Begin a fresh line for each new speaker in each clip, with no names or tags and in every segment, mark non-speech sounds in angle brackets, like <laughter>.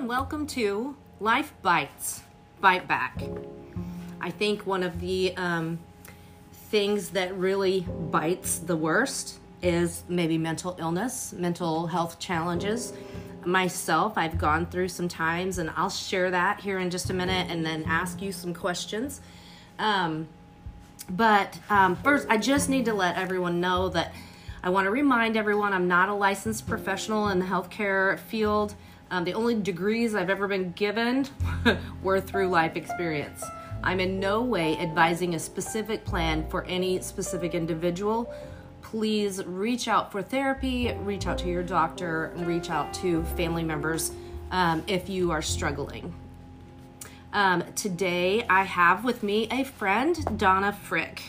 and welcome to Life Bites Bite Back. I think one of the um, things that really bites the worst is maybe mental illness, mental health challenges. Myself, I've gone through some times, and I'll share that here in just a minute and then ask you some questions. Um, but um, first, I just need to let everyone know that I want to remind everyone I'm not a licensed professional in the healthcare field. Um, the only degrees I've ever been given <laughs> were through life experience. I'm in no way advising a specific plan for any specific individual. Please reach out for therapy, reach out to your doctor, and reach out to family members um, if you are struggling. Um, today, I have with me a friend, Donna Frick.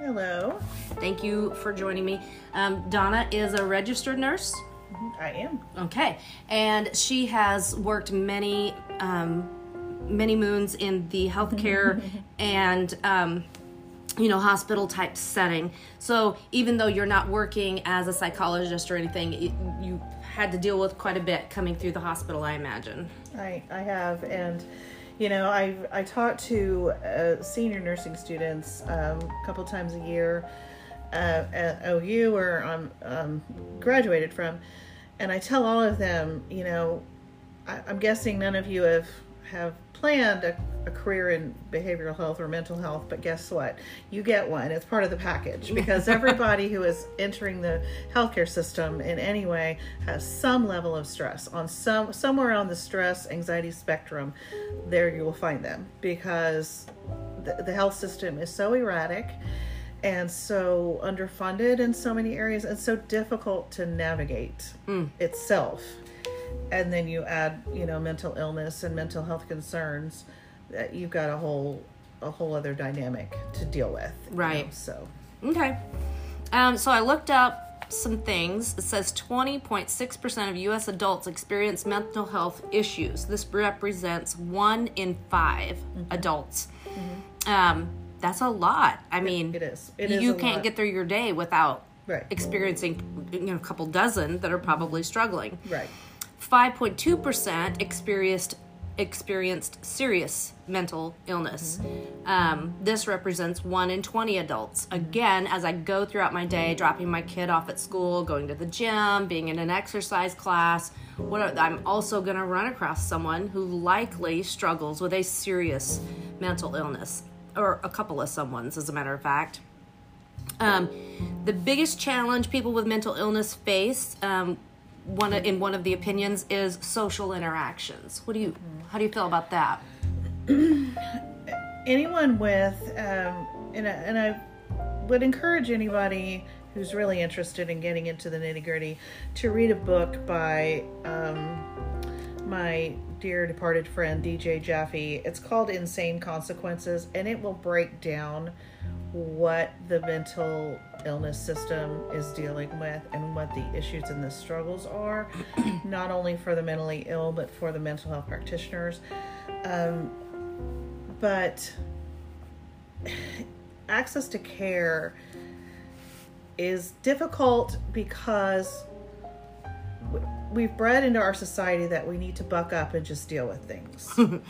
Hello.
Thank you for joining me. Um, Donna is a registered nurse.
I am.
Okay, and she has worked many, um, many moons in the healthcare <laughs> and, um, you know, hospital type setting. So even though you're not working as a psychologist or anything, it, you had to deal with quite a bit coming through the hospital, I imagine.
I I have, and you know, I've I taught to uh, senior nursing students um, a couple times a year uh, at OU, where I'm um, graduated from, and I tell all of them, you know, I, I'm guessing none of you have have planned a, a career in behavioral health or mental health, but guess what? You get one. It's part of the package because <laughs> everybody who is entering the healthcare system in any way has some level of stress on some somewhere on the stress anxiety spectrum. There you will find them because the, the health system is so erratic and so underfunded in so many areas and so difficult to navigate itself and then you add you know mental illness and mental health concerns that you've got a whole a whole other dynamic to deal with you know,
Right.
so
Okay. Um, so I looked up some things. It says 20.6% of U.S. adults experience mental health issues. This represents one in 5 adults. Um, that's a lot. I mean,
it is. It is
you
a
can't
lot.
get through your day without
Right.
experiencing you know, a couple dozen that are probably struggling.
right
5.2% experienced experienced serious mental illness. Um, this represents one in 20 adults. Again, as I go throughout my day, dropping my kid off at school, going to the gym, being in an exercise class, what I'm also going to run across someone who likely struggles with a serious mental illness, or a couple of someone's, as a matter of fact. Um, the biggest challenge people with mental illness face, um, one in one of the opinions, is social interactions. What do you? How do you feel about that? <clears throat>
anyone with um, and, I, and I would encourage anybody who's really interested in getting into the nitty gritty to read a book by um, my dear departed friend DJ Jaffe. It's called Insane Consequences, and it will break down what the mental illness system is dealing with and what the issues and the struggles are, <clears throat> not only for the mentally ill, but for the mental health practitioners. Um, but <sighs> access to care is difficult because we've bred into our society that we need to buck up and just deal with things. <laughs>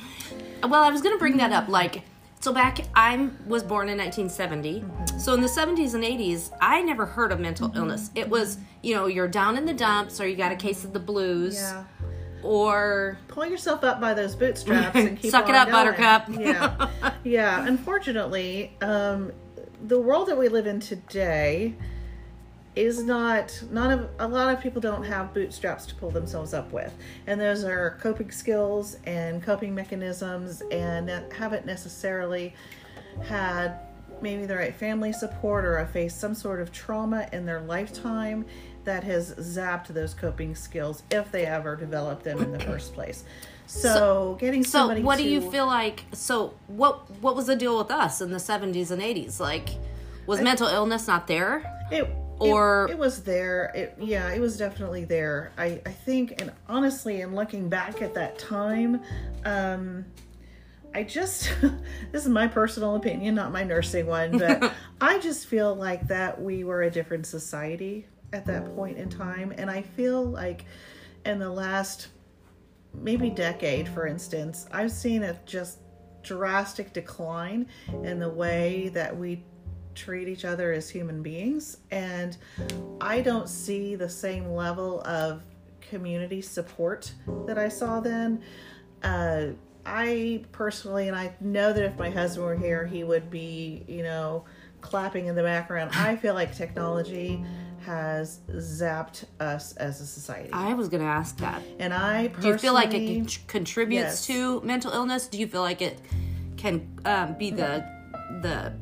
Well, I was going to bring that up. Like, so back, I was born in 1970. So in the 70s and 80s, I never heard of mental illness. It was, you know, you're down in the dumps, or you got a case of the blues,
yeah.
or
Pull yourself up by those bootstraps and <laughs> keep
Suck it
on
up,
going.
Buttercup.
yeah. <laughs> Yeah. Unfortunately, um, the world that we live in today is not none of a lot of people don't have bootstraps to pull themselves up with and those are coping skills and coping mechanisms and haven't necessarily had maybe the right family support or have faced some sort of trauma in their lifetime that has zapped those coping skills if they ever developed them in the first place so, getting somebody. so.
What do you feel like? So, what what was the deal with us in the 70s and 80s? Like, was mental illness not there?
It,
Or-
it, it was there. It, yeah, it was definitely there. I, I think, and honestly, in looking back at that time, um, I just <laughs> this is my personal opinion, not my nursing one, but <laughs> I just feel like that we were a different society at that point in time, and I feel like in the last maybe decade, for instance, I've seen a just drastic decline in the way that we treat each other as human beings. And I don't see the same level of community support that I saw then. Uh, I personally, and I know that if my husband were here, he would be, you know, clapping in the background. I feel like technology has zapped us as a society.
I was going to ask that.
And I personally
Do you feel like it con- contributes
Yes.
to mental illness? Do you feel like it can um, be the the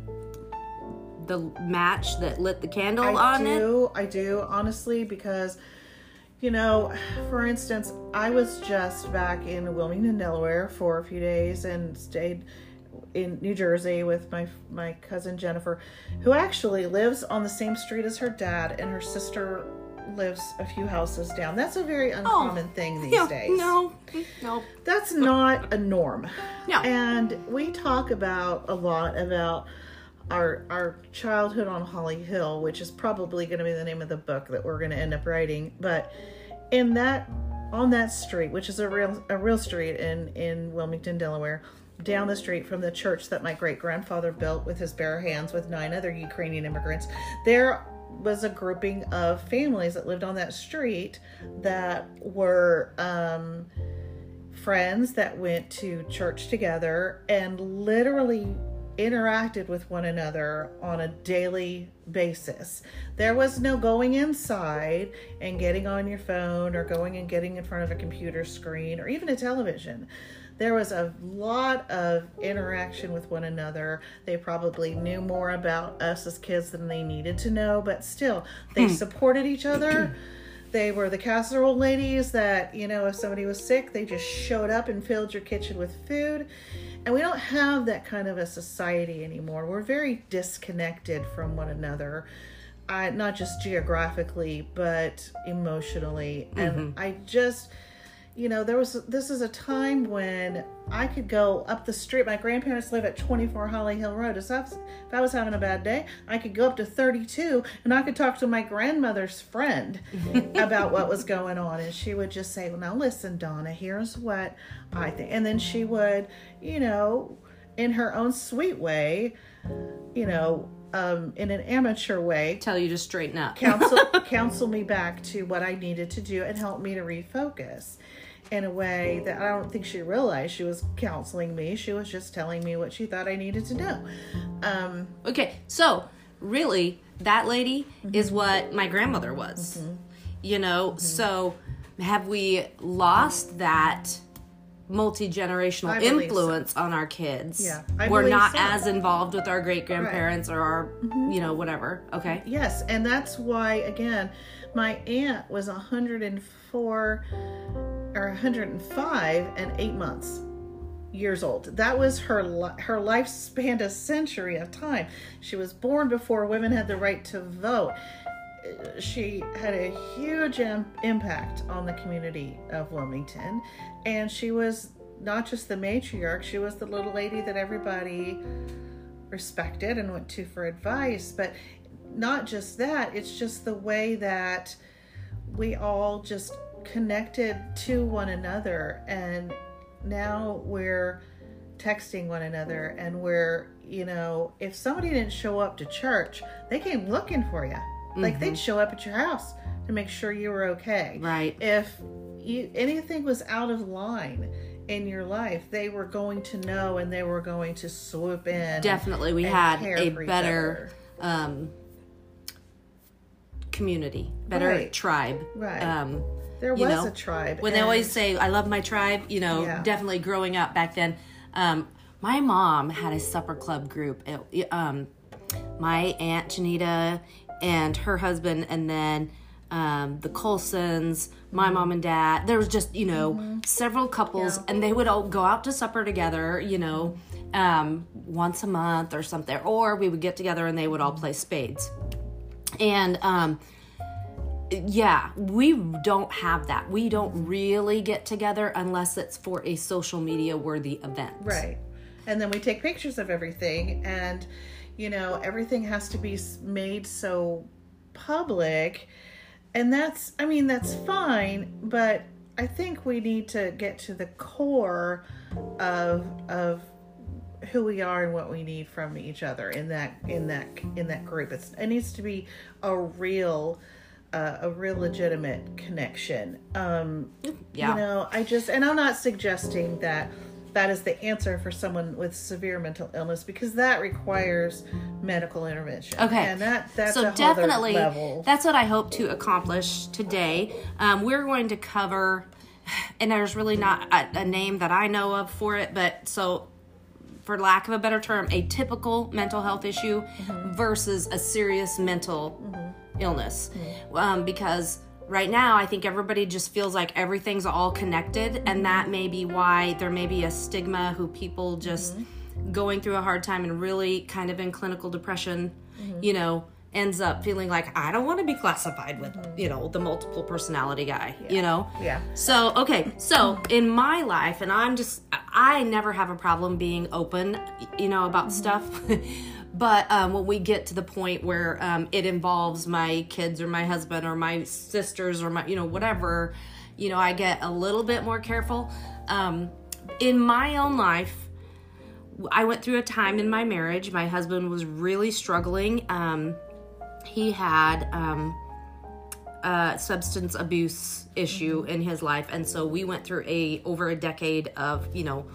the match that lit the candle
I
on it?
do, I do, honestly, because you know, for instance, I was just back in Wilmington, Delaware for a few days and stayed in New Jersey with my my cousin Jennifer, who actually lives on the same street as her dad, and her sister lives a few houses down. That's a very oh, uncommon thing these
Yeah,
days.
no, no.
That's not a norm.
No.
And we talk about a lot about our our childhood on Holly Hill, which is probably going to be the name of the book that we're going to end up writing. But in that on that street, which is a real a real street in in Wilmington, Delaware, down the street from the church that my great grandfather built with his bare hands with nine other Ukrainian immigrants, there was a grouping of families that lived on that street that were um, friends that went to church together and literally interacted with one another on a daily basis. There was no going inside and getting on your phone or going and getting in front of a computer screen or even a television. There was a lot of interaction with one another. They probably knew more about us as kids than they needed to know, but still, they hmm. supported each other. They were the casserole ladies that, you know, if somebody was sick, they just showed up and filled your kitchen with food. And we don't have that kind of a society anymore. We're very disconnected from one another, uh, not just geographically, but emotionally. And I just, you know, there was this is a time when I could go up the street. My grandparents live at 24 Holly Hill Road. If I was, if I was having a bad day, I could go up to 32 and I could talk to my grandmother's friend <laughs> about what was going on. And she would just say, Well, now listen, Donna, here's what I think. And then she would, you know, in her own sweet way, you know, um, in an amateur way,
Tell you to straighten up.
counsel <laughs> counsel me back to what I needed to do and help me to refocus in a way that I don't think she realized she was counseling me. She was just telling me what she thought I needed to know. Um,
Okay, so really, that lady mm-hmm. is what my grandmother was. Mm-hmm. You know, mm-hmm. so have we lost that multi generational
I believe so.
influence on our kids?
Yeah, I
We're not
so.
as involved with our great grandparents or our, you know, whatever. Okay.
yes, and that's why again, my aunt was 104 or 105 and 8 months years old. That was her li- her life spanned a century of time. She was born before women had the right to vote. She had a huge Im- impact on the community of Wilmington, and she was not just the matriarch; she was the little lady that everybody respected and went to for advice. But not just that; it's just the way that we all just connected to one another and now we're texting one another and we're you know if somebody didn't show up to church they came looking for you like they'd show up at your house to make sure you were okay
Right.
if you anything was out of line in your life they were going to know and they were going to swoop in
Definitely, we had a better um, community, better
Right.
tribe.
Right.
Um,
there was
you know,
a tribe
when they always say i love my tribe you know
Yeah.
definitely growing up back then um, my mom had a supper club group It- um, my aunt janita and her husband and then um, the colsons my mom and dad there was just you know several couples
Mm-hmm. Yeah.
and they would all go out to supper together you know um, once a month or something or we would get together and they would all play spades and um, yeah, we don't have that. We don't really get together unless it's for a social media worthy event.
Right. And then we take pictures of everything, and, you know, everything has to be made so public. And that's, I mean, that's fine, but I think we need to get to the core of of who we are and what we need from each other in that in that in that group. It's, it needs to be a real uh, a real legitimate connection. Um,
Yeah.
You know, I just and I'm not suggesting that that is the answer for someone with severe mental illness because that requires medical intervention.
Okay.
and that that's a
so definitely
level.
that's what i hope to accomplish today um, we're going to cover and there's really not a, a name that i know of for it but so for lack of a better term a typical mental health issue
Mm-hmm.
versus a serious mental illness. Mm. Um, because right now i think everybody just feels like everything's all connected and mm-hmm. that may be why there may be a stigma who people just mm-hmm. going through a hard time and really kind of in clinical depression mm-hmm. you know ends up feeling like i don't want to be classified with you know the multiple personality guy you know?
Yeah.
so okay, so in my life, and I'm just I never have a problem being open, you know, about stuff. <laughs> but um, when we get to the point where um, it involves my kids or my husband or my sisters or my you know whatever, you know, I get a little bit more careful. Um, in my own life, I went through a time in my marriage. My husband was really struggling. Um, he had um, a substance abuse issue in his life, and so we went through a over a decade of you know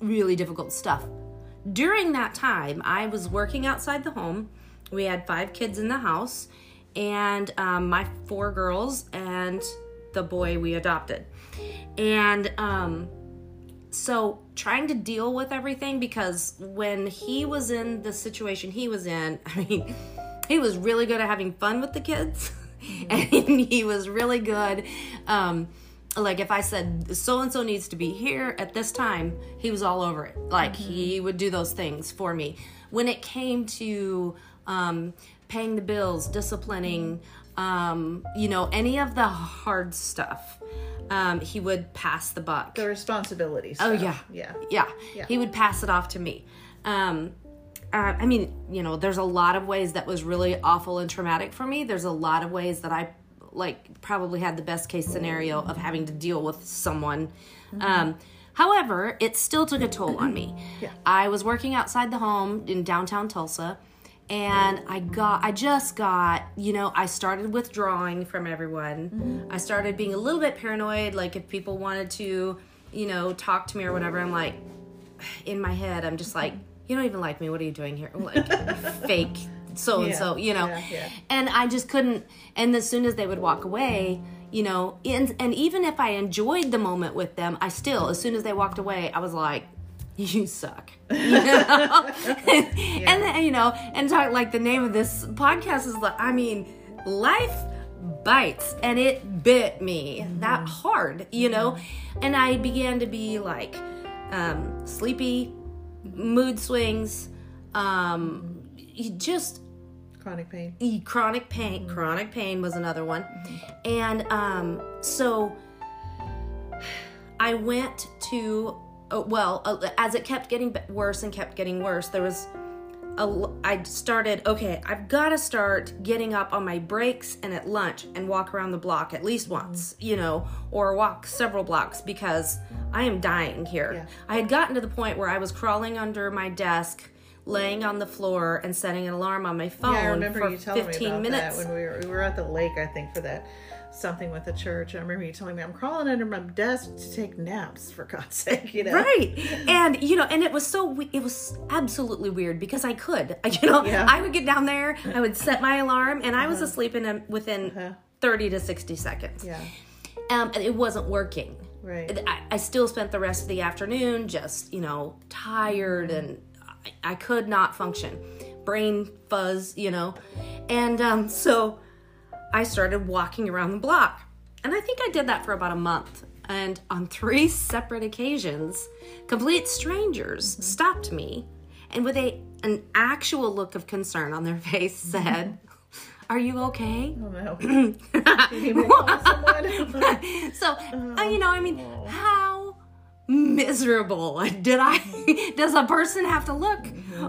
really difficult stuff. During that time, I was working outside the home. We had five kids in the house, and um, my four girls and the boy we adopted, and um, so trying to deal with everything because when he was in the situation he was in <laughs> i mean he was really good at having fun with the kids <laughs> and he was really good um like if i said so and so needs to be here at this time he was all over it like he would do those things for me when it came to um paying the bills disciplining um you know any of the hard stuff um he would pass the buck
the responsibility.
Oh
stuff.
yeah,
yeah.
yeah. He would pass it off to me. Um, uh, I mean, you know, there's a lot of ways that was really awful and traumatic for me. There's a lot of ways that I like probably had the best case scenario of having to deal with someone. Um, however, it still took a toll on me. <clears throat>
Yeah.
I was working outside the home in downtown Tulsa. And I got, I just got, you know, I started withdrawing from everyone. I started being a little bit paranoid. Like, if people wanted to, you know, talk to me or whatever, I'm like, <sighs> in my head, I'm just like, you don't even like me. What are you doing here? Like, <laughs> fake so and so, you know.
Yeah, yeah.
And I just couldn't. And as soon as they would walk away, you know, and, and even if I enjoyed the moment with them, I still, as soon as they walked away, I was like, you suck. <laughs> You know? <laughs> And then, you know, and talk like the name of this podcast is like, I mean, life bites and it bit me that hard, you know? And I began to be like um, sleepy, mood swings, um, just
Chronic pain.
e- chronic pain. Chronic pain was another one. And um so i went to uh, well uh, as it kept getting worse and kept getting worse there was a i started okay i've got to start getting up on my breaks and at lunch and walk around the block at least once you know or walk several blocks because i am dying here.
Yeah.
i had gotten to the point where i was crawling under my desk laying on the floor and setting an alarm on my phone
Yeah, I remember
for
you telling
15
me about
minutes
that when we were we were at the lake. I think for that something with the church. I remember you telling me I'm crawling under my desk to take naps. For God's <laughs> sake, you know.
right <laughs> and you know and it was so it was absolutely weird because i could <laughs> you know
Yeah.
i would get down there i would set my alarm and i was asleep in a, within
Uh-huh.
30 to 60 seconds
Yeah.
um, and it wasn't working
Right.
I, I still spent the rest of the afternoon just you know tired and I, could not function. Brain fuzz you know? And um, so i started walking around the block. And i think i did that for about a month. And on three <laughs> separate occasions complete strangers stopped me and with a an actual look of concern on their <laughs> face said <laughs> are you okay?
Oh no. Did <clears throat> you need me to call someone?
so uh, you know i mean how miserable. <laughs> Did I? <laughs> Does a person have to look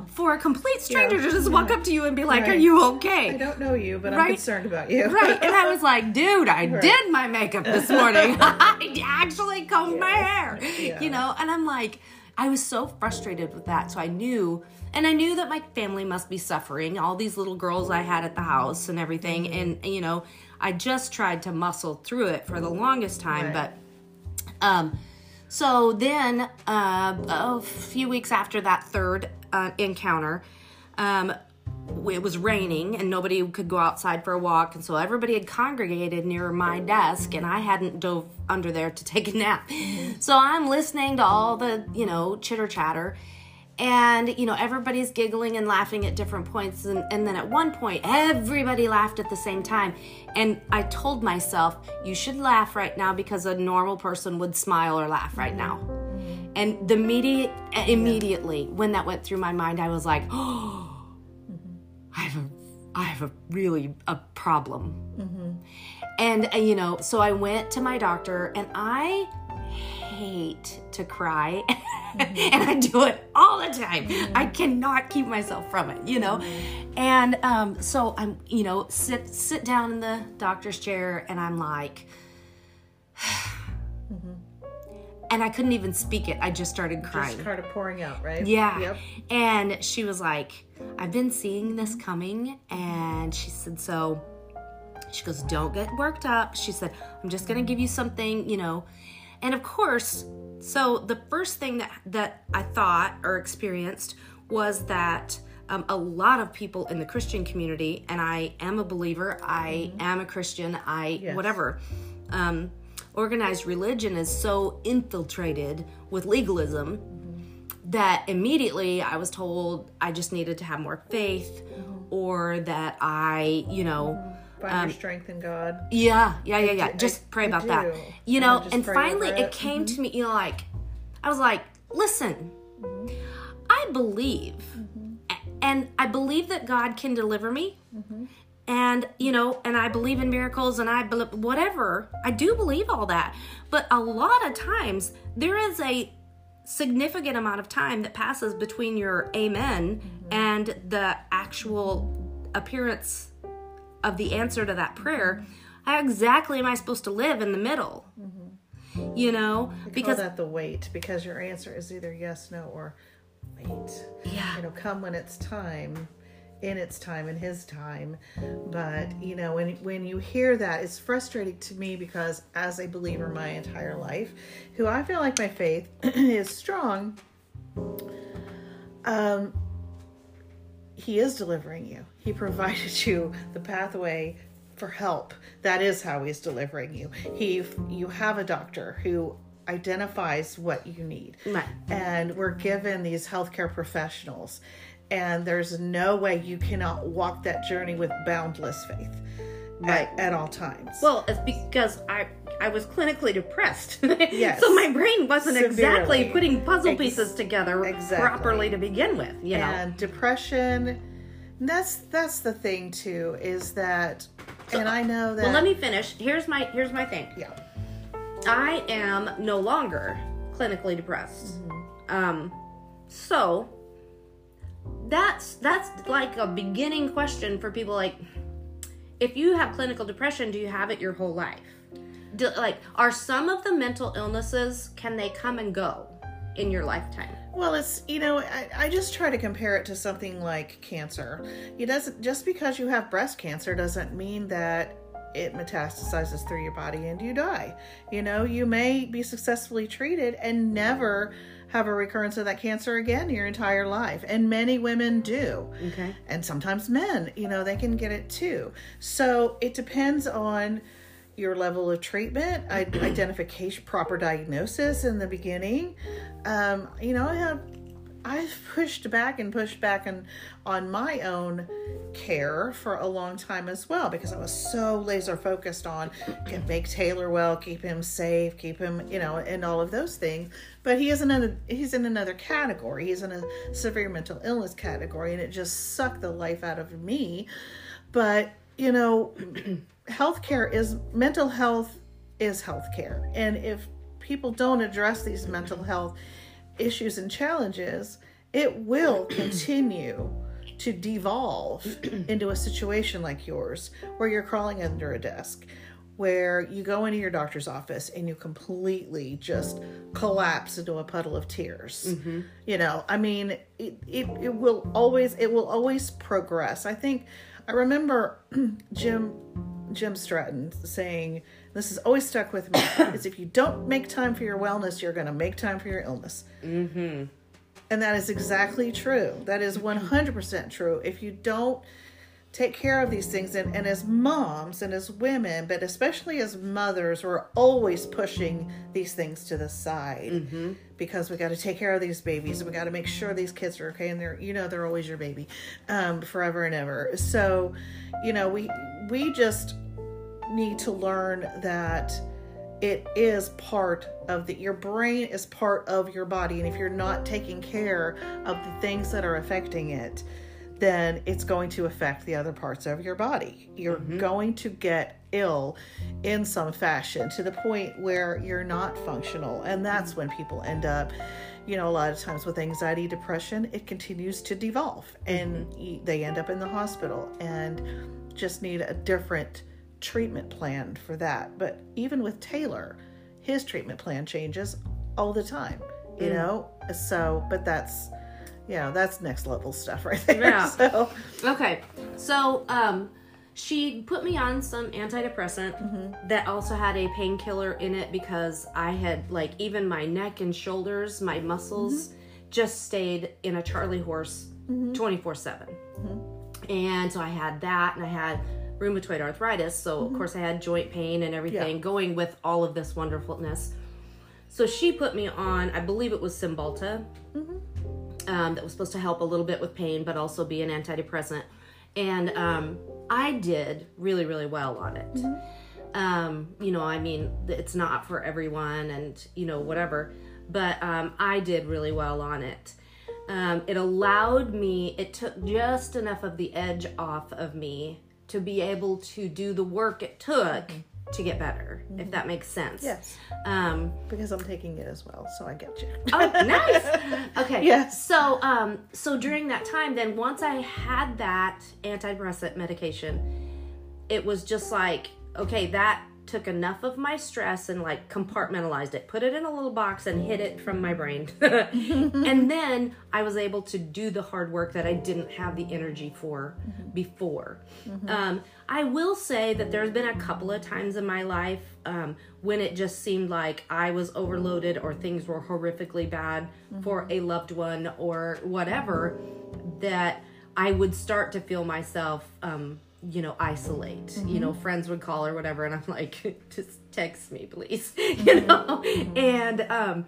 for a complete stranger
Yeah.
to just walk up to you and be like, "Are you okay I
don't know you, but I'm concerned about you. <laughs>
Right, and I was like, "Dude, I did my makeup this morning. I actually combed my hair."
Yeah.
You know, and I'm like, I was so frustrated with that. So I knew, and I knew that my family must be suffering. All these little girls I had at the house and everything,
Mm-hmm.
and you know, I just tried to muscle through it for the longest time,
Right.
but um, so then uh, a few weeks after that third uh, encounter, um, it was raining and nobody could go outside for a walk, and so everybody had congregated near my desk, and I hadn't dove under there to take a nap. <laughs> So I'm listening to all the you know chitter chatter. And you know everybody's giggling and laughing at different points, and, and then at one point everybody laughed at the same time. And I told myself, you should laugh right now because a normal person would smile or laugh right now. And the media immediately when that went through my mind, I was like, oh, <gasps> I have a, I have a really a problem. And uh, you know, so I went to my doctor, and I hate to cry, <laughs> mm-hmm. and I do it all the time. Mm-hmm. I cannot keep myself from it, you know. Mm-hmm. And um, so I'm, you know, sit sit down in the doctor's chair, and I'm like. <sighs> And I couldn't even speak it. I just started crying.
Just of pouring out, right?
Yeah.
Yep.
And she was like, I've been seeing this coming. And she said, So she goes, Don't get worked up. She said, I'm just going to give you something, you know. And of course, so the first thing that, that I thought or experienced was that um, a lot of people in the Christian community, and I am a believer, I am a Christian, I,
Yes.
whatever. Um, organized religion is so infiltrated with legalism that immediately I was told I just needed to have more faith or that I, you know,
Find
Um,
your strength in God.
yeah, yeah, yeah, yeah.
do-
Just pray
I
about that. You know,
I
and finally it
it. Mm-hmm.
came to me, you know, like, I was like, listen, I believe,
Mm-hmm.
and I believe that God can deliver me.
Mm-hmm.
And, you know, and I believe in miracles and I believe whatever. I do believe all that. But a lot of times there is a significant amount of time that passes between your amen
Mm-hmm.
and the actual appearance of the answer to that prayer, how exactly am I supposed to live in the middle? You know,
Because
because
that the wait, because your answer is either yes, no, or wait.
Yeah.
It'll come when it's time, in its time, in His time. But you know, when when you hear that, it's frustrating to me because as a believer my entire life, who I feel like my faith <clears throat> is strong. Um, he is delivering you. He provided <laughs> you the pathway for help. That is how he's delivering you. He you have a doctor who identifies what you need.
Right.
And we're given these healthcare professionals and there's no way you cannot walk that journey with boundless faith at, at all times.
well, it's because I I was clinically depressed. <laughs>
Yes.
so my brain wasn't exactly putting puzzle pieces together
exactly.
properly to begin with, you know.
and depression that's that's the thing too is that and I know that
well, let me finish. Here's my here's my thing.
yeah.
I am no longer clinically depressed. Um, so that's that's like a beginning question for people. Like, if you have clinical depression, do you have it your whole life? Do, like, are some of the mental illnesses can they come and go in your lifetime?
Well, it's you know I, I just try to compare it to something like cancer. It doesn't just because you have breast cancer doesn't mean that it metastasizes through your body and you die. You know, you may be successfully treated and never have a recurrence of that cancer again your entire life. And many women do.
Okay.
And sometimes men, you know, they can get it too. So it depends on your level of treatment, identification, proper diagnosis in the beginning. Um, you know, I have I've pushed back and pushed back and on my own care for a long time as well because I was so laser focused on can make Taylor well, keep him safe, keep him, you know, and all of those things. But he is another he's in another category. He's in a severe mental illness category and it just sucked the life out of me. But, you know, healthcare is mental health is healthcare. And if people don't address these mental health issues and challenges, it will <clears throat> continue to devolve into a situation like yours where you're crawling under a desk where you go into your doctor's office and you completely just collapse into a puddle of tears. Mm-hmm. You know, I mean, it, it, it will always it will always progress. I think I remember <clears throat> Jim Jim Stratton saying this has always stuck with me <coughs> is if you don't make time for your wellness, you're going to make time for your illness. Mm-hmm. And that is exactly true. That is 100% true. If you don't take care of these things, and, and as moms and as women, but especially as mothers, we're always pushing these things to the side because we got to take care of these babies. We got to make sure these kids are okay, and they're you know they're always your baby, um, forever and ever. So, you know we we just need to learn that it is part of the your brain is part of your body and if you're not taking care of the things that are affecting it then it's going to affect the other parts of your body you're going to get ill in some fashion to the point where you're not functional and that's when people end up you know a lot of times with anxiety depression it continues to devolve and y- they end up in the hospital and just need a different treatment plan for that. But even with Taylor, his treatment plan changes all the time, you know? So, but that's, yeah, that's next level stuff right there. <laughs>
Yeah.
So,
Okay, so um, she put me on some antidepressant mm-hmm. that also had a painkiller in it because I had like even my neck and shoulders, my muscles mm-hmm. just stayed in a Charlie horse mm-hmm. 24 7. And so I had that and I had rheumatoid arthritis. So, of course, I had joint pain and everything
Yeah.
going with all of this wonderfulness. So she put me on, I believe it was Cymbalta um, that was supposed to help a little bit with pain, but also be an antidepressant. And um, I did really, really well on it. Um, you know, I mean, it's not for everyone, and you know, whatever. But um, I did really well on it. Um, it allowed me. It took just enough of the edge off of me to be able to do the work it took to get better. If that makes sense.
yes,
Um,
because I'm taking it as well. So I get you.
oh, <laughs> nice. Okay.
Yes.
So, um, so during that time, then once I had that antidepressant medication, it was just like, okay, that took enough of my stress and like compartmentalized it, put it in a little box and hid it from my brain. <laughs> and then I was able to do the hard work that I didn't have the energy for before. Um, I will say that there's been a couple of times in my life um, when it just seemed like I was overloaded or things were horrifically bad for a loved one or whatever that I would start to feel myself, um, you know, isolate. You know, mm-hmm. friends would call or whatever, and I'm <laughs> like, just text me, please. <laughs> Mm-hmm. you know, mm-hmm. and um,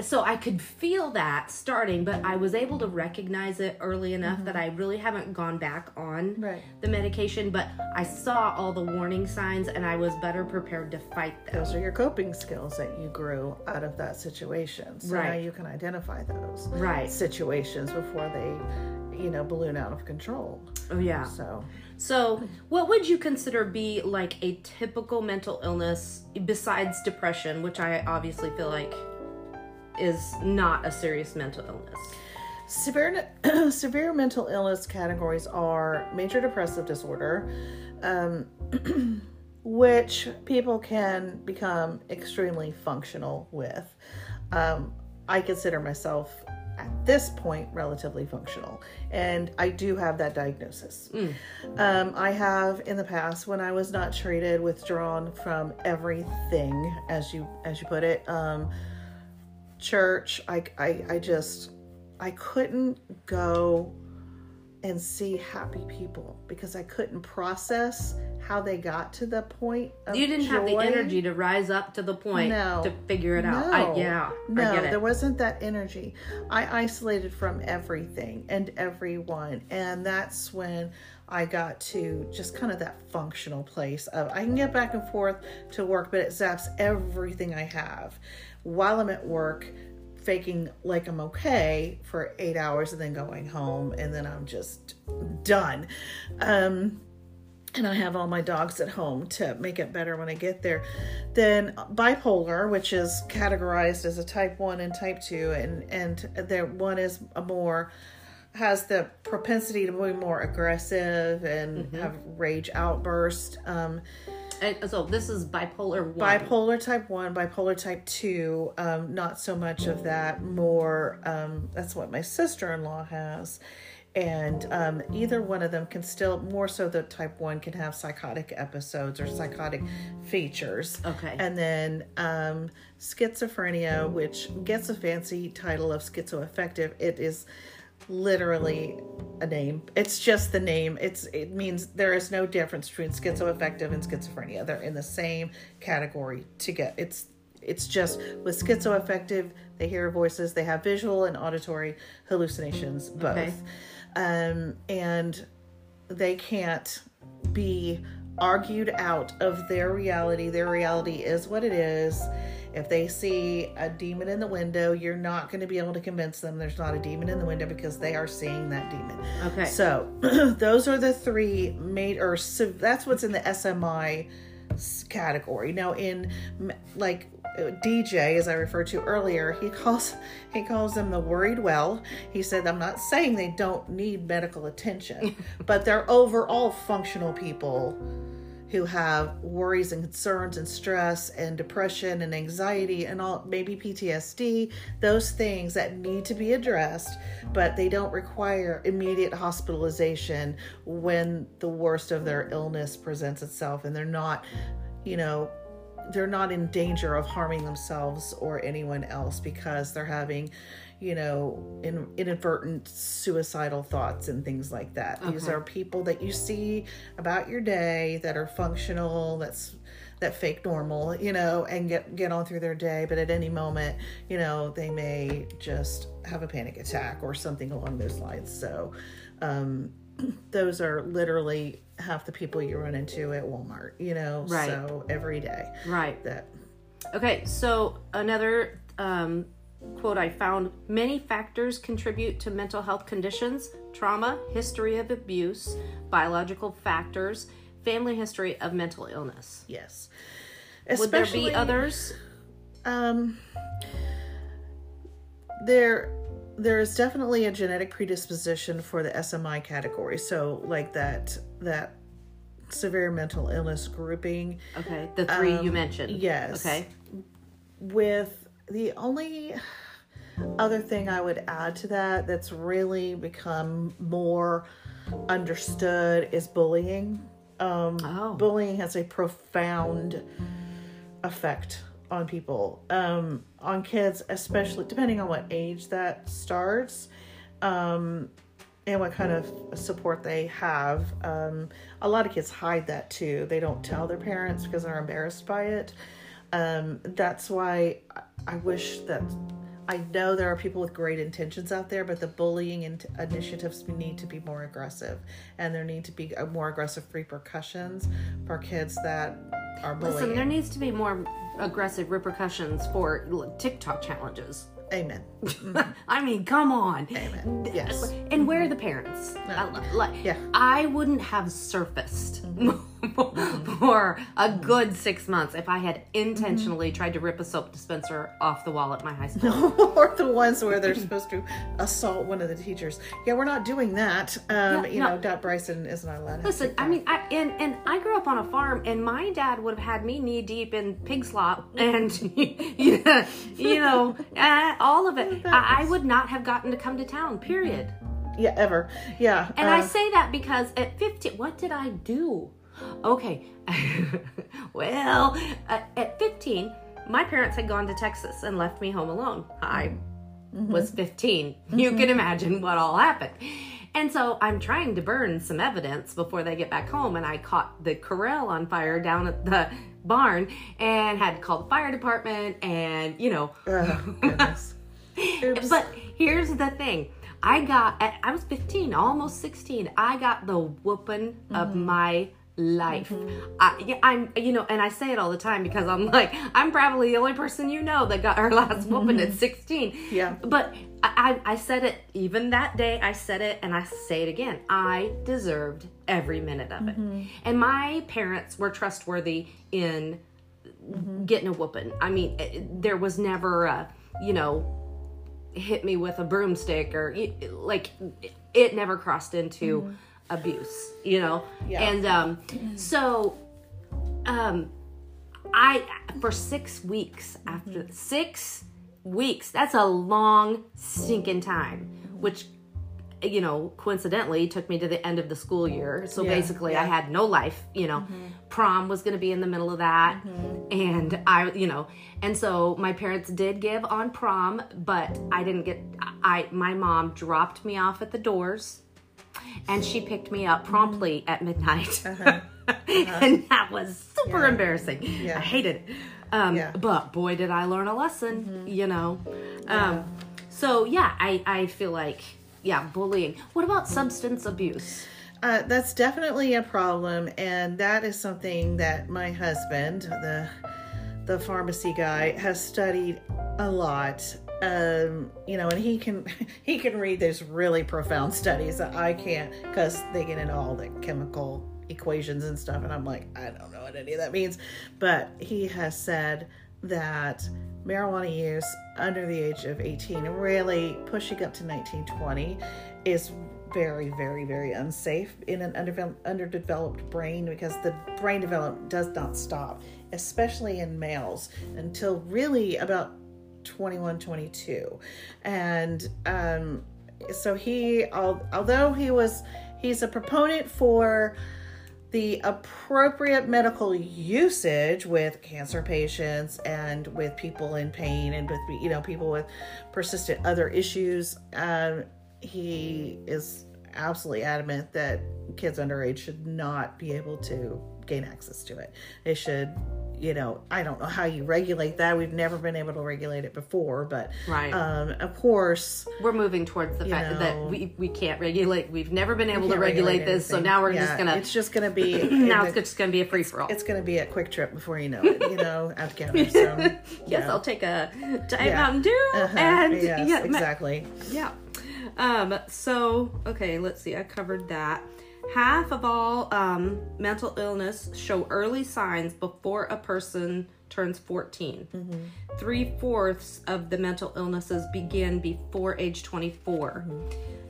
so I could feel that starting, but I was able to recognize it early enough that I really haven't gone back on
Right.
the medication, but I saw all the warning signs and I was better prepared to fight them.
Those are your coping skills that you grew out of that situation. So now you can identify those
Right.
situations before they, you know, balloon out of control.
Oh yeah.
So,
So, what would you consider be like a typical mental illness besides depression, which I obviously feel like is not a serious mental illness?
Severe, <clears throat> severe mental illness categories are major depressive disorder, um, <clears throat> which people can become extremely functional with. Um, I consider myself at this point relatively functional, and I do have that diagnosis. Um, I have in the past, when I was not treated, withdrawn from everything, as you as you put it. Um, church I, I i just i couldn't go and see happy people because i couldn't process how they got to the point of
You didn't have the energy to rise up to the point
No.
to figure it out.
no,
I, yeah,
no
I get it.
there wasn't that energy i isolated from everything and everyone and that's when i got to just kind of that functional place of i can get back and forth to work but it zaps everything i have while i'm at work faking like i'm okay for eight hours and then going home and then i'm just done um and I have all my dogs at home to make it better when I get there. Then bipolar, which is categorized as a type one and type two, and and the one is a more has the propensity to be more aggressive and have rage outburst. Um,
And so this is bipolar one.
bipolar type 1 bipolar type 2 um, not so much of that more um, that's what my sister-in-law has and um, either one of them can still more so the type 1 can have psychotic episodes or psychotic features
Okay.
and then um, schizophrenia which gets a fancy title of schizoaffective it is literally a name. It's just the name. It's it means there is no difference between schizoaffective and schizophrenia. They're in the same category to get. It's it's just with schizoaffective, they hear voices, they have visual and auditory hallucinations both.
Okay.
Um and they can't be argued out of their reality. Their reality is what it is. If they see a demon in the window, you're not going to be able to convince them there's not a demon in the window because they are seeing that demon.
Okay.
So, <clears throat> those are the three made, or so that's what's in the SMI category. Now, in like DJ, as I referred to earlier, he calls he calls them the worried well. He said, "I'm not saying they don't need medical attention, <laughs> but they're overall functional people." Who have worries and concerns and stress and depression and anxiety and all maybe PTSD, those things that need to be addressed, but they don't require immediate hospitalization when the worst of their illness presents itself and they're not, you know, they're not in danger of harming themselves or anyone else because they're having you know in, inadvertent suicidal thoughts and things like that. These are people that you see about your day that are functional that's that fake normal you know and get get on through their day. But at any moment you know they may just have a panic attack or something along those lines. So um <clears throat> those are literally half the people you run into at Walmart, you know,
Right.
so every day
Right.
that
Okay, so another um, quote I found many factors contribute to mental health conditions trauma, history of abuse, biological factors, family history of mental illness.
yes.
Would there be others?
um there there is definitely a genetic predisposition for the SMI category. So like that that severe mental illness grouping
Okay, the three you
Um,
mentioned.
yes.
Okay.
with the only other thing I would add to that that's really become more understood is bullying. Um,
Oh.
Bullying has a profound effect on people, um, on kids, especially depending on what age that starts. Um, and what kind of support they have. Um, a lot of kids hide that too. They don't tell their parents because they're embarrassed by it. Um, that's why I- wish that I know there are people with great intentions out there, but the bullying in- initiatives need to be more aggressive, and there need to be uh, more aggressive repercussions for kids that are bullying.
Listen, there needs to be more aggressive repercussions for TikTok challenges.
Amen. <laughs>
I mean, come on.
Amen. Yes.
And where are mm-hmm. the parents? I, like,
Yeah.
I wouldn't have surfaced mm-hmm. <laughs> <laughs> for a good six months if I had intentionally tried to rip a soap dispenser off the wall at my high school. <laughs>
or the ones where they're supposed to assault one of the teachers. Yeah, we're not doing that. Um,
Yeah,
you
no.
know, Dot Bryson is not allowed. To
Listen, I mean, I, and and I grew up on a farm, and my dad would have had me knee deep in pig slop, and <laughs> yeah, you know, uh, all of it. I, I would not have gotten to come to town. Period.
yeah, ever. Yeah.
And
uh,
I say that because at 15, what did I do? Okay, <laughs> well, uh, at 15, my parents had gone to Texas and left me home alone. I was 15. You can imagine what all happened. And so I'm trying to burn some evidence before they get back home, and I caught the corral on fire down at the barn and had to call the fire department and, you know,
oh, <laughs>
but here's the thing. I got, I was 15, almost 16. I got the whooping of
Mm-hmm.
my life. Mm-hmm. I, yeah, I'm you know, and I say it all the time because I'm <laughs> like I'm probably the only person you know that got her <laughs> last mm-hmm. whooping at 16.
Mm-hmm. Yeah.
But I, I said it even that day. I said it, and I say it again. I deserved every minute of it, mm-hmm. and my parents were trustworthy in getting a whooping. I mean, it, there was never a, you know, hit me with a broomstick or like it never crossed into abuse, you know.
Yeah.
And um, so, um, I for six weeks after six weeks. That's a long stinking time, which you know coincidentally took me to the end of the school year. So
Yeah,
basically, I had no life. You know, prom was going to be in the middle of that, and I, you know, and so my parents did give on prom, but I didn't get. I my mom dropped me off at the doors. And she picked me up promptly at midnight. <laughs> and that was super
Yeah.
embarrassing.
Yeah.
I hated it. Um,
Yeah.
But boy, did I learn a lesson, you know. Um, so, yeah, I, I feel like, yeah, bullying. What about substance abuse?
Uh, that's definitely a problem, and that is something that my husband, the the pharmacy guy, has studied a lot. Um, you know, and he can <laughs> he can read those really profound studies that I can't because they get into all the chemical equations and stuff, and I'm like, I don't know what any of that means. But he has said that marijuana use under the age of 18 and really pushing up to 19 20 is very very very unsafe in an underdevel- underdeveloped brain because the brain development does not stop especially in males until really about 21 22 and um so he although he was he's a proponent for the appropriate medical usage with cancer patients and with people in pain and with you know people with persistent other issues um, he is absolutely adamant that kids underage should not be able to gain access to it. They should you know i don't know how you regulate that we've never been able to regulate it before but
Right.
um, of course
We're moving towards the fact
know.
that we, we can't regulate. We've never been able to
can't
regulate, this, so now we're
Yeah,
just gonna.
it's just gonna be <clears throat>
now
in
it's
the-
just gonna be a free for all.
it's going to be a QuikTrip before you know it, you know, <laughs> at the. So,
Yes,
know.
I'll take a giant
Yeah.
Mountain Dew
Uh-huh.
and
yes,
yeah,
exactly.
Yeah. Um, so, okay, let's see. I covered that. Half of all um, mental illness show early signs before a person turns 14. Three fourths of the mental illnesses begin before age 24.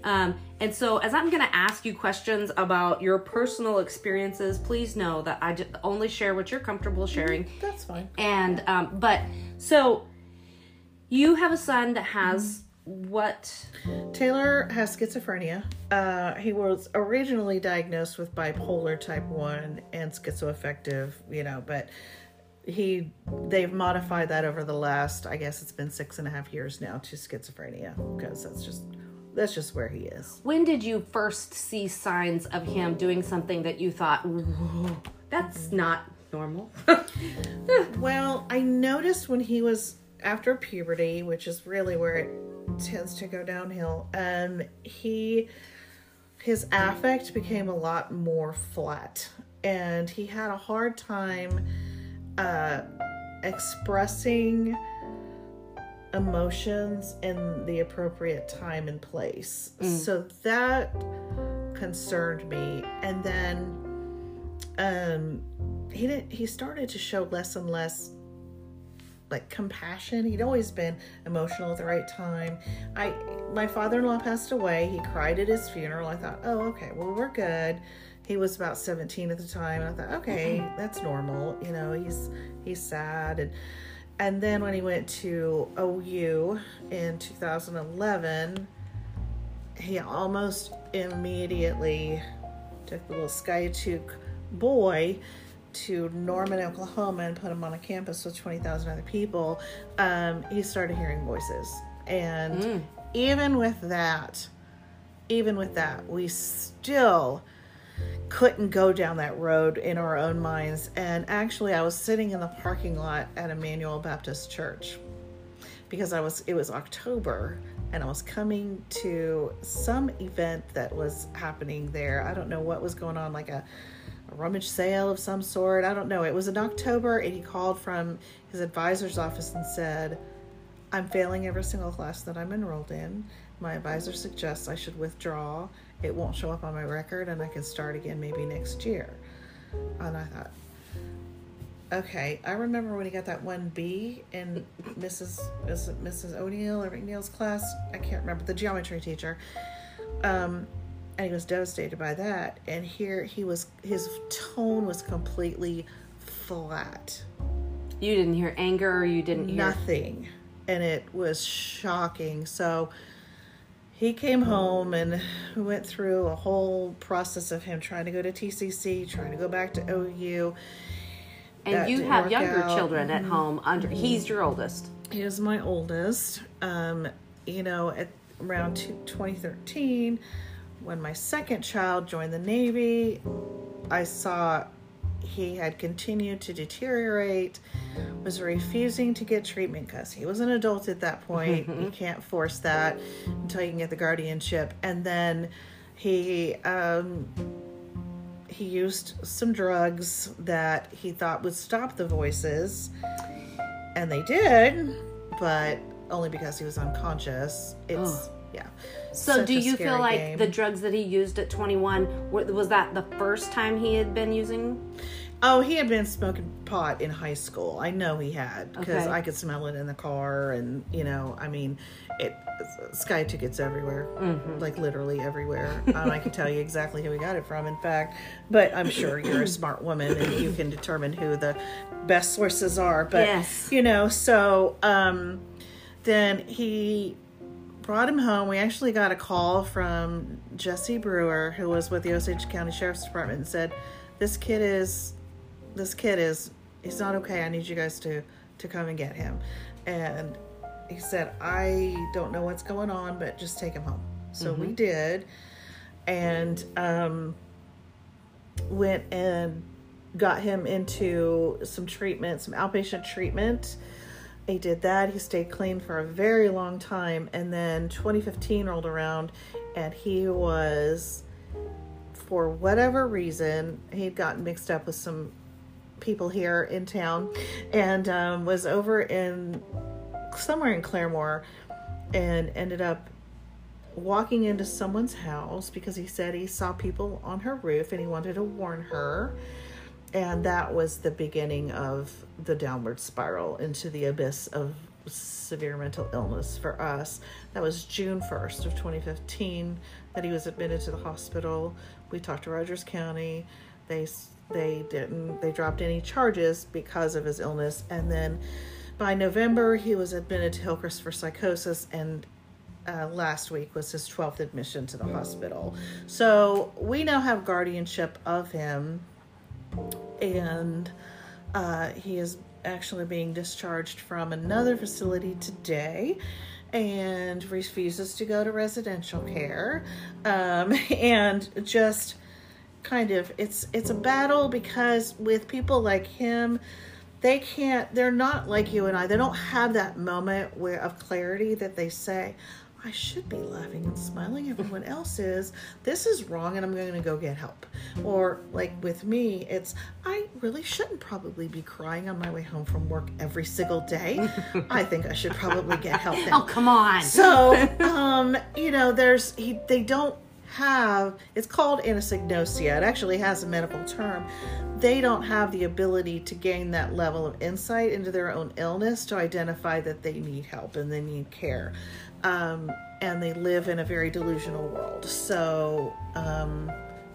Um, and so, as I'm going to ask you questions about your personal experiences, please know that I only share what you're comfortable sharing.
That's fine.
And um, but so you have a son that has what?
Taylor has schizophrenia. Uh, he was originally diagnosed with bipolar type one and schizoaffective, you know, but he they've modified that over the last, I guess it's been six and a half years now to schizophrenia because that's just that's just where he is.
When did you first see signs of him doing something that you thought, that's not normal? <laughs>
Well, I noticed when he was after puberty, which is really where it tends to go downhill, um, he his affect became a lot more flat. And he had a hard time uh expressing emotions in the appropriate time and place. So that concerned me. And then um he didn't he started to show less and less like compassion. He'd always been emotional at the right time. I my father-in-law passed away. He cried at his funeral. I thought oh okay well we're good. He was about 17 at the time and i thought okay mm-hmm. that's normal you know he's he's sad. And and then when he went to OU in 2011 he almost immediately took the little Skiatook boy to Norman, Oklahoma, and put him on a campus with 20,000 other people. Um, he started hearing voices. And even with that, even with that, we still couldn't go down that road in our own minds. And actually, I was sitting in the parking lot at Emmanuel Baptist Church because I was it was October and I was coming to some event that was happening there. I don't know what was going on, like a, a rummage sale of some sort. I don't know. It was in October and he called from his advisor's office and said, I'm failing every single class that I'm enrolled in. My advisor suggests I should withdraw. It won't show up on my record, and I can start again maybe next year. And I thought, okay, I remember when he got that one B in Mrs. Mrs. O'Neill or McNeil's class. I can't remember the geometry teacher. Um, and he was devastated by that. And here he was, his tone was completely flat.
You didn't hear anger or you didn't hear
Nothing. And it was shocking. So he came home and we went through a whole process of him trying to go to TCC, trying to go back to OU.
And
That
you have younger
out.
children at home under he's your oldest.
He is my oldest. Um, you know, at around two- 2013, when my second child joined the Navy, I saw he had continued to deteriorate, was refusing to get treatment because he was an adult at that point. <laughs> you can't force that until you can get the guardianship. And then he um, he used some drugs that he thought would stop the voices, and they did, but only because he was unconscious. It's yeah.
So
Such
do you feel like
game.
the drugs that he used at 21 was that the first time he had been using?
Oh, he had been smoking pot in high school. I know he had because
Okay.
I could smell it in the car, and you know, I mean, it sky tickets everywhere,
Mm-hmm.
like literally everywhere. um, I can tell you exactly who he got it from, in fact. But I'm sure you're a smart woman and you can determine who the best sources are. But
Yes.
you know, so um, then he brought him home. We actually got a call from Jesse Brewer, who was with the Osage County Sheriff's Department, and said, "This kid is, this kid is, he's not okay. I need you guys to to come and get him." And he said, "I don't know what's going on, but just take him home." So we did, and um, went and got him into some treatment, some outpatient treatment. He did that. He stayed clean for a very long time. And then 2015 rolled around and he was, for whatever reason, he'd gotten mixed up with some people here in town and um, was over in somewhere in Claremore and ended up walking into someone's house because he said he saw people on her roof and he wanted to warn her. And that was the beginning of the downward spiral into the abyss of severe mental illness for us. That was June 1st of 2015 that he was admitted to the hospital. We talked to Rogers County. They they didn't they dropped any charges because of his illness and then by November he was admitted to Hillcrest for psychosis and uh, last week was his 12th admission to the hospital. So we now have guardianship of him, and uh, he is actually being discharged from another facility today. And refuses to go to residential care. Um, <laughs> and just kind of it's it's a battle because with people like him they can't they're not like you and I. They don't have that moment where of clarity that they say I should be laughing and smiling everyone else is this is wrong and I'm going to go get help or like with me it's I really shouldn't probably be crying on my way home from work every single day I think I should probably get help <laughs> now
Oh, come on.
so, um, you know, there's he they don't have it's called anosognosia. It actually has a medical term. They don't have the ability to gain that level of insight into their own illness to identify that they need help and they need care. Um, and they live in a very delusional world. So, um,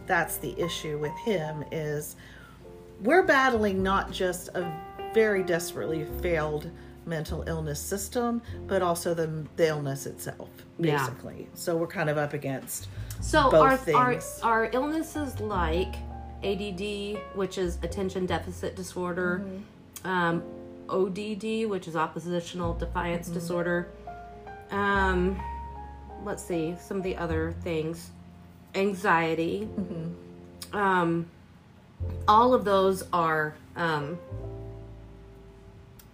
that's the issue with him is we're battling not just a very desperately failed mental illness system, but also the, the illness itself,
Yeah.
basically. So we're kind of up against.
So
both
are, are are illnesses like ADD, which is attention deficit disorder,
Mm-hmm.
um, ODD, which is oppositional defiance
Mm-hmm.
disorder. Um, let's see some of the other things, anxiety.
Mm-hmm.
Um, all of those are um,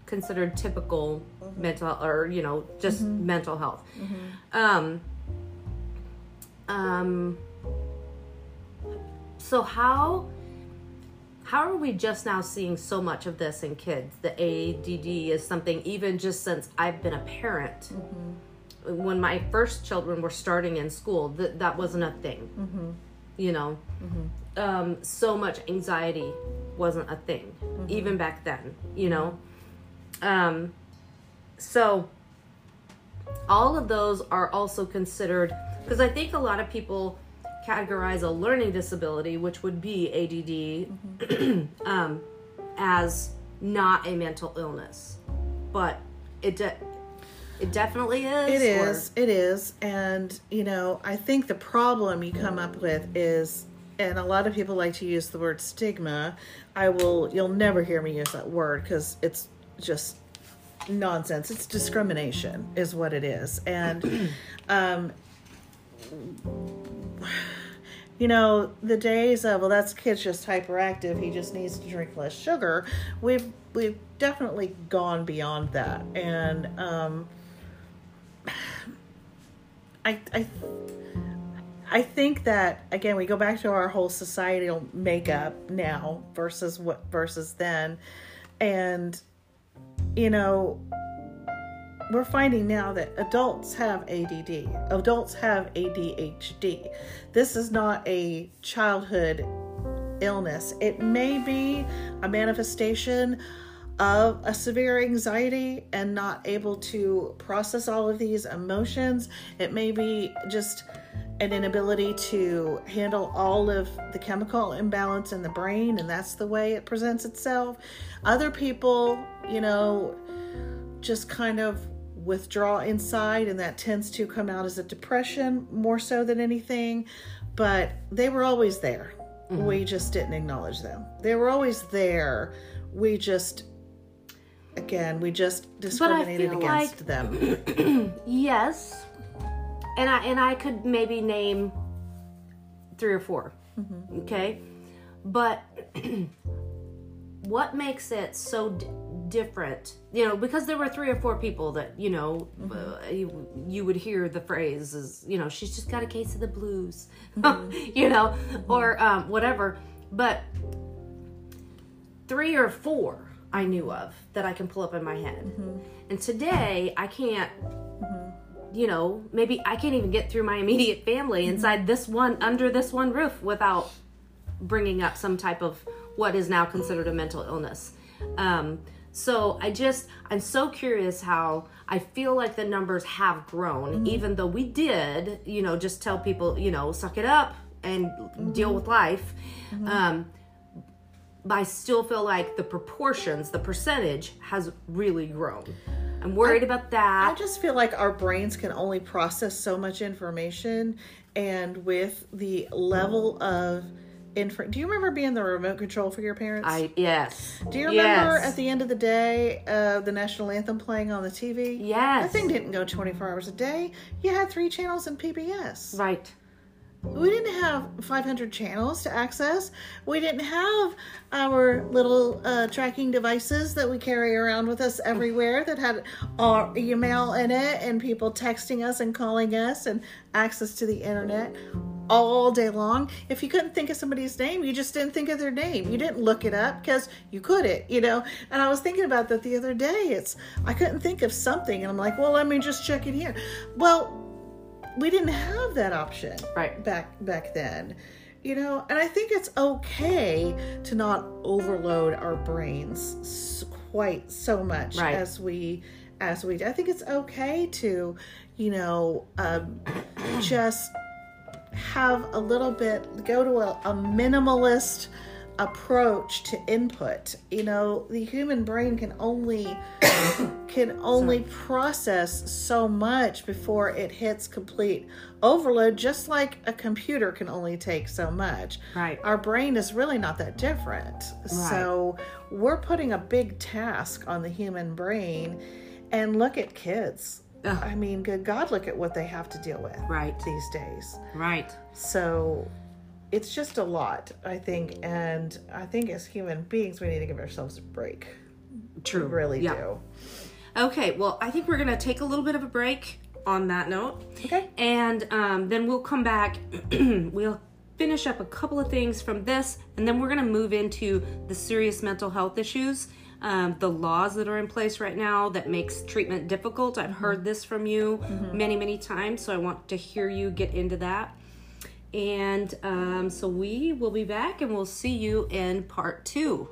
considered typical
Mm-hmm.
mental or you know just mental health. Um, um, so how how are we just now seeing so much of this in kids? The ADD is something even just since I've been a parent. When my first children were starting in school, that that wasn't a thing. You know, um, so much anxiety wasn't a thing even back then. You know, um, so all of those are also considered because I think a lot of people categorize a learning disability, which would be ADD, <clears throat> um, as not a mental illness, but it de- it definitely is.
It is. Or... It is. And, you know, I think the problem you come up with is, and a lot of people like to use the word stigma. I will, you'll never hear me use that word because it's just nonsense. It's discrimination, is what it is. And, <clears throat> um, <sighs> you know, the days of well, that's kid's just hyperactive. He just needs to drink less sugar. We've we've definitely gone beyond that, and um, I I I think that again we go back to our whole societal makeup now versus what versus then, and you know we're finding now that adults have ADD, adults have ADHD. This is not a childhood illness. It may be a manifestation of a severe anxiety and not able to process all of these emotions. It may be just an inability to handle all of the chemical imbalance in the brain, and that's the way it presents itself. Other people, you know, just kind of withdraw inside and that tends to come out as a depression more so than anything. But they were always there. We mm-hmm. just didn't acknowledge them. They were always there. We just again we just discriminated against
like-
them. <clears throat>
Yes, and I and I could maybe name three or 4 Okay, but <clears throat> what makes it so d- different? You know, because there were three or four people that you know uh, you, you would hear the phrase is you know she's just got a case of the blues, <laughs> you know, or um, whatever. But three or four I knew of that I can pull up in my head. Mm-hmm. And today I can't, mm-hmm. you know, maybe I can't even get through my immediate family mm-hmm. inside this one, under this one roof without bringing up some type of what is now considered a mental illness. Um, so I just, I'm so curious how I feel like the numbers have grown, even though we did, you know, just tell people, you know, suck it up and deal with life. Um, but I still feel like the proportions, the percentage has really grown. I'm worried about that.
I just feel like our brains can only process so much information, and with the level of info, do you remember being the remote control for your parents?
I yes.
do you remember
Yes.
at the end of the day, uh, the national anthem playing on the TV?
Yes.
that thing didn't go twenty four hours a day. You had three channels in PBS.
right.
We didn't have 500 channels to access. We didn't have our little uh, tracking devices that we carry around with us everywhere that had our email in it and people texting us and calling us and access to the internet all day long. If you couldn't think of somebody's name, you just didn't think of their name. You didn't look it up because you couldn't, you know. And I was thinking about that the other day. It's I couldn't think of something, and I'm like, well, let me just check it here. Well, we didn't have that option
Right.
back back then you know and i think it's okay to not overload our brains quite so much
Right.
as we as we i think it's okay to you know um, just have a little bit go to a, a minimalist approach to input you know the human brain can only <coughs> can only process so much before it hits complete overload just like a computer can only take so much
Right.
our brain is really not that different right. so we're putting a big task on the human brain and look at kids
Ugh.
i mean good god look at what they have to deal with
Right.
these days
Right.
so it's just a lot, I think. Mm. And I think as human beings, we need to give ourselves a break.
True.
We really
yeah.
do.
Okay, well, I think we're going to take a little bit of a break on that note.
Okay.
And um, then we'll come back. <clears throat> we'll finish up a couple of things from this, and then we're going to move into the serious mental health issues. Um, the laws that are in place right now that makes treatment difficult. I've mm-hmm. heard this from you mm-hmm. many, many times, so I want to hear you get into that. And um, so we will be back and we'll see you in part two.